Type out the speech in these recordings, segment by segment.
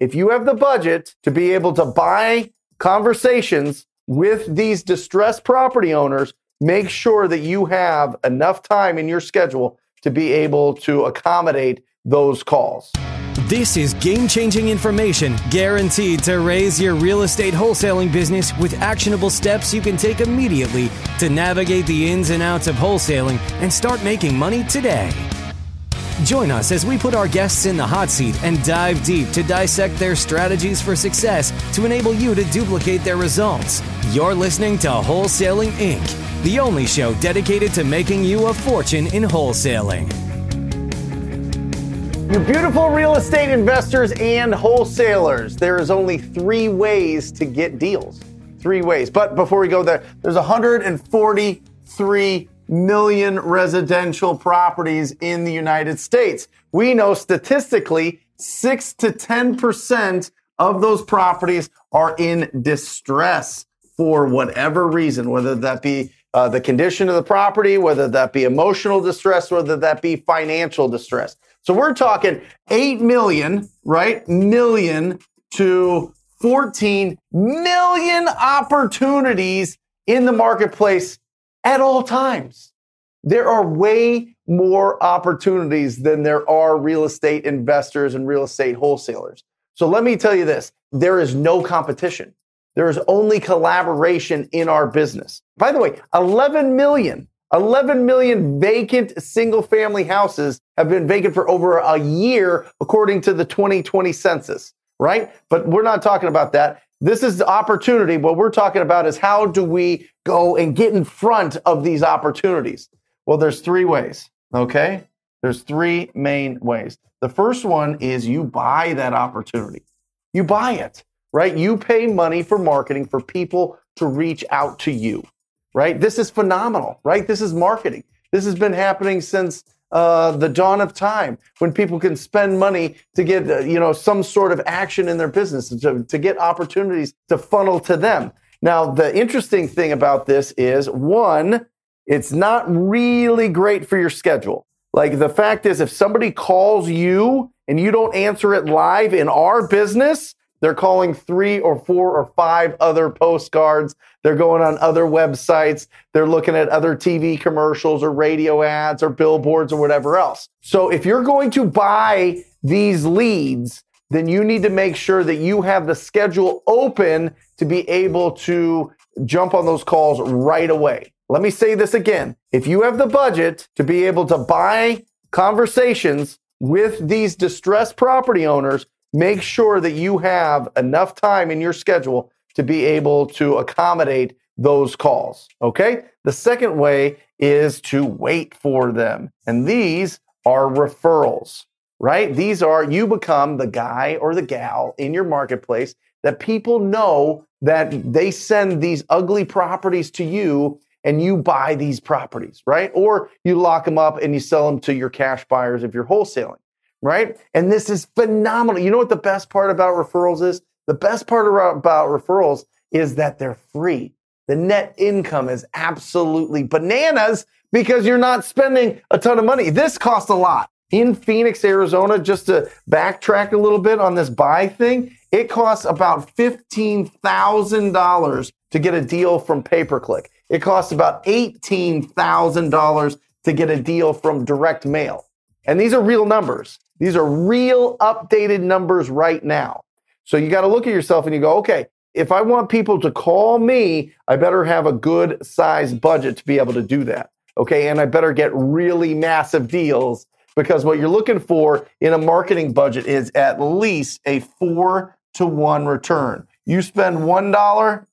if you have the budget to be able to buy conversations with these distressed property owners, make sure that you have enough time in your schedule to be able to accommodate those calls. This is game changing information guaranteed to raise your real estate wholesaling business with actionable steps you can take immediately to navigate the ins and outs of wholesaling and start making money today. Join us as we put our guests in the hot seat and dive deep to dissect their strategies for success to enable you to duplicate their results. You're listening to Wholesaling Inc., the only show dedicated to making you a fortune in wholesaling. You beautiful real estate investors and wholesalers, there is only three ways to get deals. Three ways. But before we go there, there's 143 million residential properties in the United States. We know statistically 6 to 10% of those properties are in distress for whatever reason, whether that be uh, the condition of the property, whether that be emotional distress, whether that be financial distress. So we're talking 8 million, right? Million to 14 million opportunities in the marketplace at all times. There are way more opportunities than there are real estate investors and real estate wholesalers. So let me tell you this there is no competition. There is only collaboration in our business. By the way, 11 million, 11 million vacant single family houses have been vacant for over a year, according to the 2020 census, right? But we're not talking about that. This is the opportunity. What we're talking about is how do we go and get in front of these opportunities? Well, there's three ways, okay? There's three main ways. The first one is you buy that opportunity. You buy it, right? You pay money for marketing for people to reach out to you, right? This is phenomenal, right? This is marketing. This has been happening since uh, the dawn of time when people can spend money to get uh, you know some sort of action in their business to, to get opportunities to funnel to them now the interesting thing about this is one it's not really great for your schedule like the fact is if somebody calls you and you don't answer it live in our business they're calling three or four or five other postcards. They're going on other websites. They're looking at other TV commercials or radio ads or billboards or whatever else. So if you're going to buy these leads, then you need to make sure that you have the schedule open to be able to jump on those calls right away. Let me say this again. If you have the budget to be able to buy conversations with these distressed property owners, make sure that you have enough time in your schedule to be able to accommodate those calls. Okay. The second way is to wait for them. And these are referrals, right? These are you become the guy or the gal in your marketplace that people know that they send these ugly properties to you and you buy these properties, right? Or you lock them up and you sell them to your cash buyers if you're wholesaling right? And this is phenomenal. You know what the best part about referrals is? The best part about referrals is that they're free. The net income is absolutely bananas because you're not spending a ton of money. This costs a lot. In Phoenix, Arizona, just to backtrack a little bit on this buy thing, it costs about $15,000 to get a deal from pay per click. It costs about $18,000 to get a deal from direct mail. And these are real numbers. These are real updated numbers right now. So you got to look at yourself and you go, okay, if I want people to call me, I better have a good size budget to be able to do that. Okay. And I better get really massive deals because what you're looking for in a marketing budget is at least a four to one return. You spend $1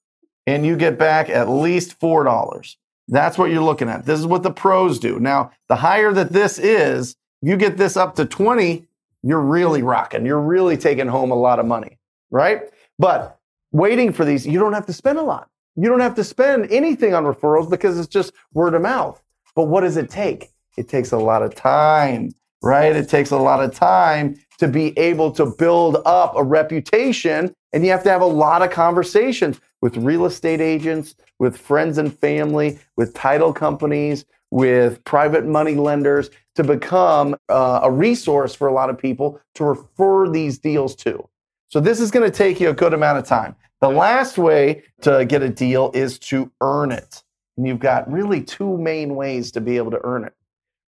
and you get back at least $4. That's what you're looking at. This is what the pros do. Now, the higher that this is, you get this up to 20, you're really rocking. You're really taking home a lot of money, right? But waiting for these, you don't have to spend a lot. You don't have to spend anything on referrals because it's just word of mouth. But what does it take? It takes a lot of time, right? It takes a lot of time to be able to build up a reputation. And you have to have a lot of conversations with real estate agents, with friends and family, with title companies, with private money lenders to become uh, a resource for a lot of people to refer these deals to. So this is going to take you a good amount of time. The last way to get a deal is to earn it. And you've got really two main ways to be able to earn it.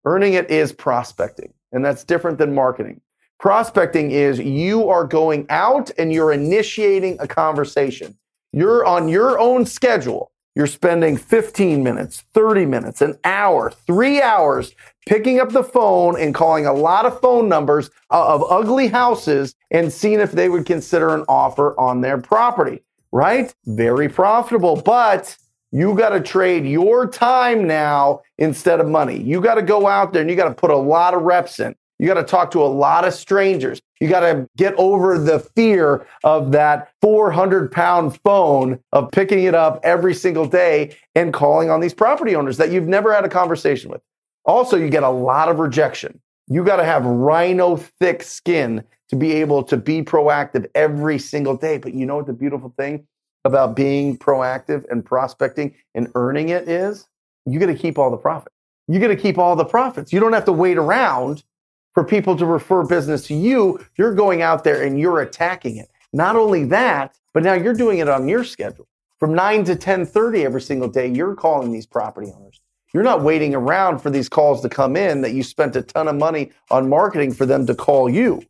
Earning it is prospecting, and that's different than marketing. Prospecting is you are going out and you're initiating a conversation. You're on your own schedule. You're spending 15 minutes, 30 minutes, an hour, three hours picking up the phone and calling a lot of phone numbers uh, of ugly houses and seeing if they would consider an offer on their property, right? Very profitable, but you got to trade your time now instead of money. You got to go out there and you got to put a lot of reps in. You got to talk to a lot of strangers. You got to get over the fear of that 400 pound phone of picking it up every single day and calling on these property owners that you've never had a conversation with. Also, you get a lot of rejection. You got to have rhino thick skin to be able to be proactive every single day. But you know what the beautiful thing about being proactive and prospecting and earning it is? You got to keep all the profit. You got to keep all the profits. You don't have to wait around for people to refer business to you, you're going out there and you're attacking it. Not only that, but now you're doing it on your schedule. From 9 to 10:30 every single day, you're calling these property owners. You're not waiting around for these calls to come in that you spent a ton of money on marketing for them to call you.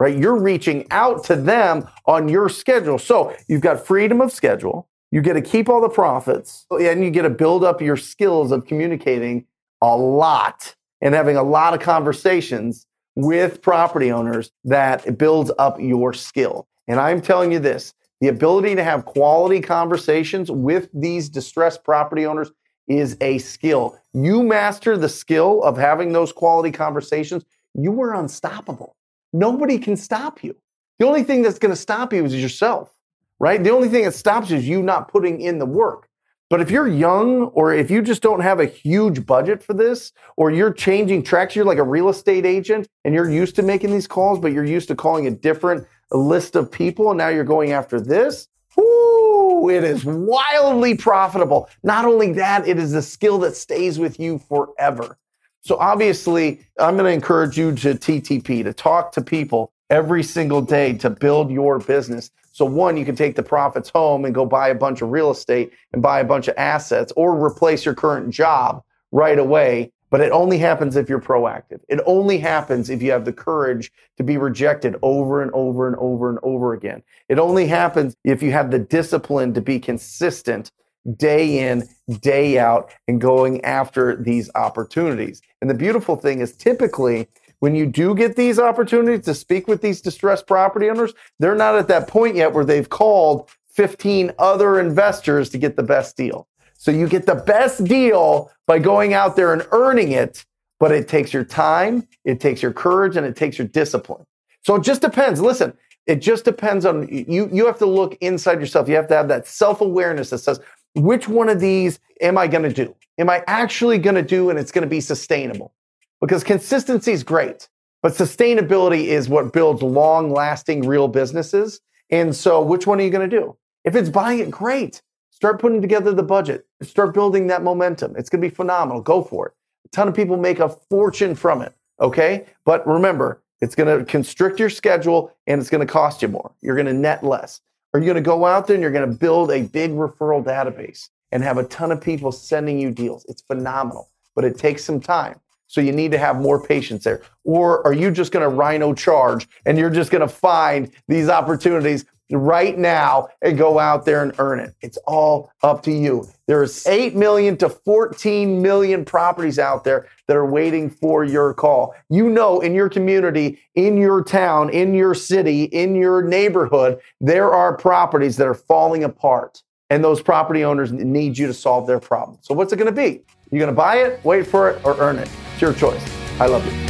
Right? You're reaching out to them on your schedule. So, you've got freedom of schedule. You get to keep all the profits and you get to build up your skills of communicating a lot and having a lot of conversations with property owners that builds up your skill. And I'm telling you this the ability to have quality conversations with these distressed property owners is a skill. You master the skill of having those quality conversations, you are unstoppable. Nobody can stop you. The only thing that's going to stop you is yourself, right? The only thing that stops you is you not putting in the work. But if you're young or if you just don't have a huge budget for this, or you're changing tracks, you're like a real estate agent and you're used to making these calls, but you're used to calling a different list of people, and now you're going after this. Whoo, it is wildly profitable. Not only that, it is a skill that stays with you forever. So obviously, I'm going to encourage you to TTP, to talk to people every single day to build your business. So, one, you can take the profits home and go buy a bunch of real estate and buy a bunch of assets or replace your current job right away. But it only happens if you're proactive. It only happens if you have the courage to be rejected over and over and over and over again. It only happens if you have the discipline to be consistent day in, day out, and going after these opportunities. And the beautiful thing is typically when you do get these opportunities to speak with these distressed property owners, they're not at that point yet where they've called 15 other investors to get the best deal. So you get the best deal by going out there and earning it, but it takes your time, it takes your courage, and it takes your discipline. So it just depends. Listen, it just depends on you. You have to look inside yourself. You have to have that self awareness that says, which one of these am I going to do? Am I actually going to do and it's going to be sustainable? because consistency is great, but sustainability is what builds long lasting real businesses. And so, which one are you going to do? If it's buying it, great. Start putting together the budget, start building that momentum. It's going to be phenomenal. Go for it. A ton of people make a fortune from it. Okay. But remember, it's going to constrict your schedule and it's going to cost you more. You're going to net less. Are you going to go out there and you're going to build a big referral database and have a ton of people sending you deals? It's phenomenal, but it takes some time. So you need to have more patience there. Or are you just going to rhino charge and you're just going to find these opportunities right now and go out there and earn it? It's all up to you. There's 8 million to 14 million properties out there that are waiting for your call. You know, in your community, in your town, in your city, in your neighborhood, there are properties that are falling apart. And those property owners need you to solve their problem. So, what's it going to be? You going to buy it, wait for it, or earn it? It's your choice. I love you.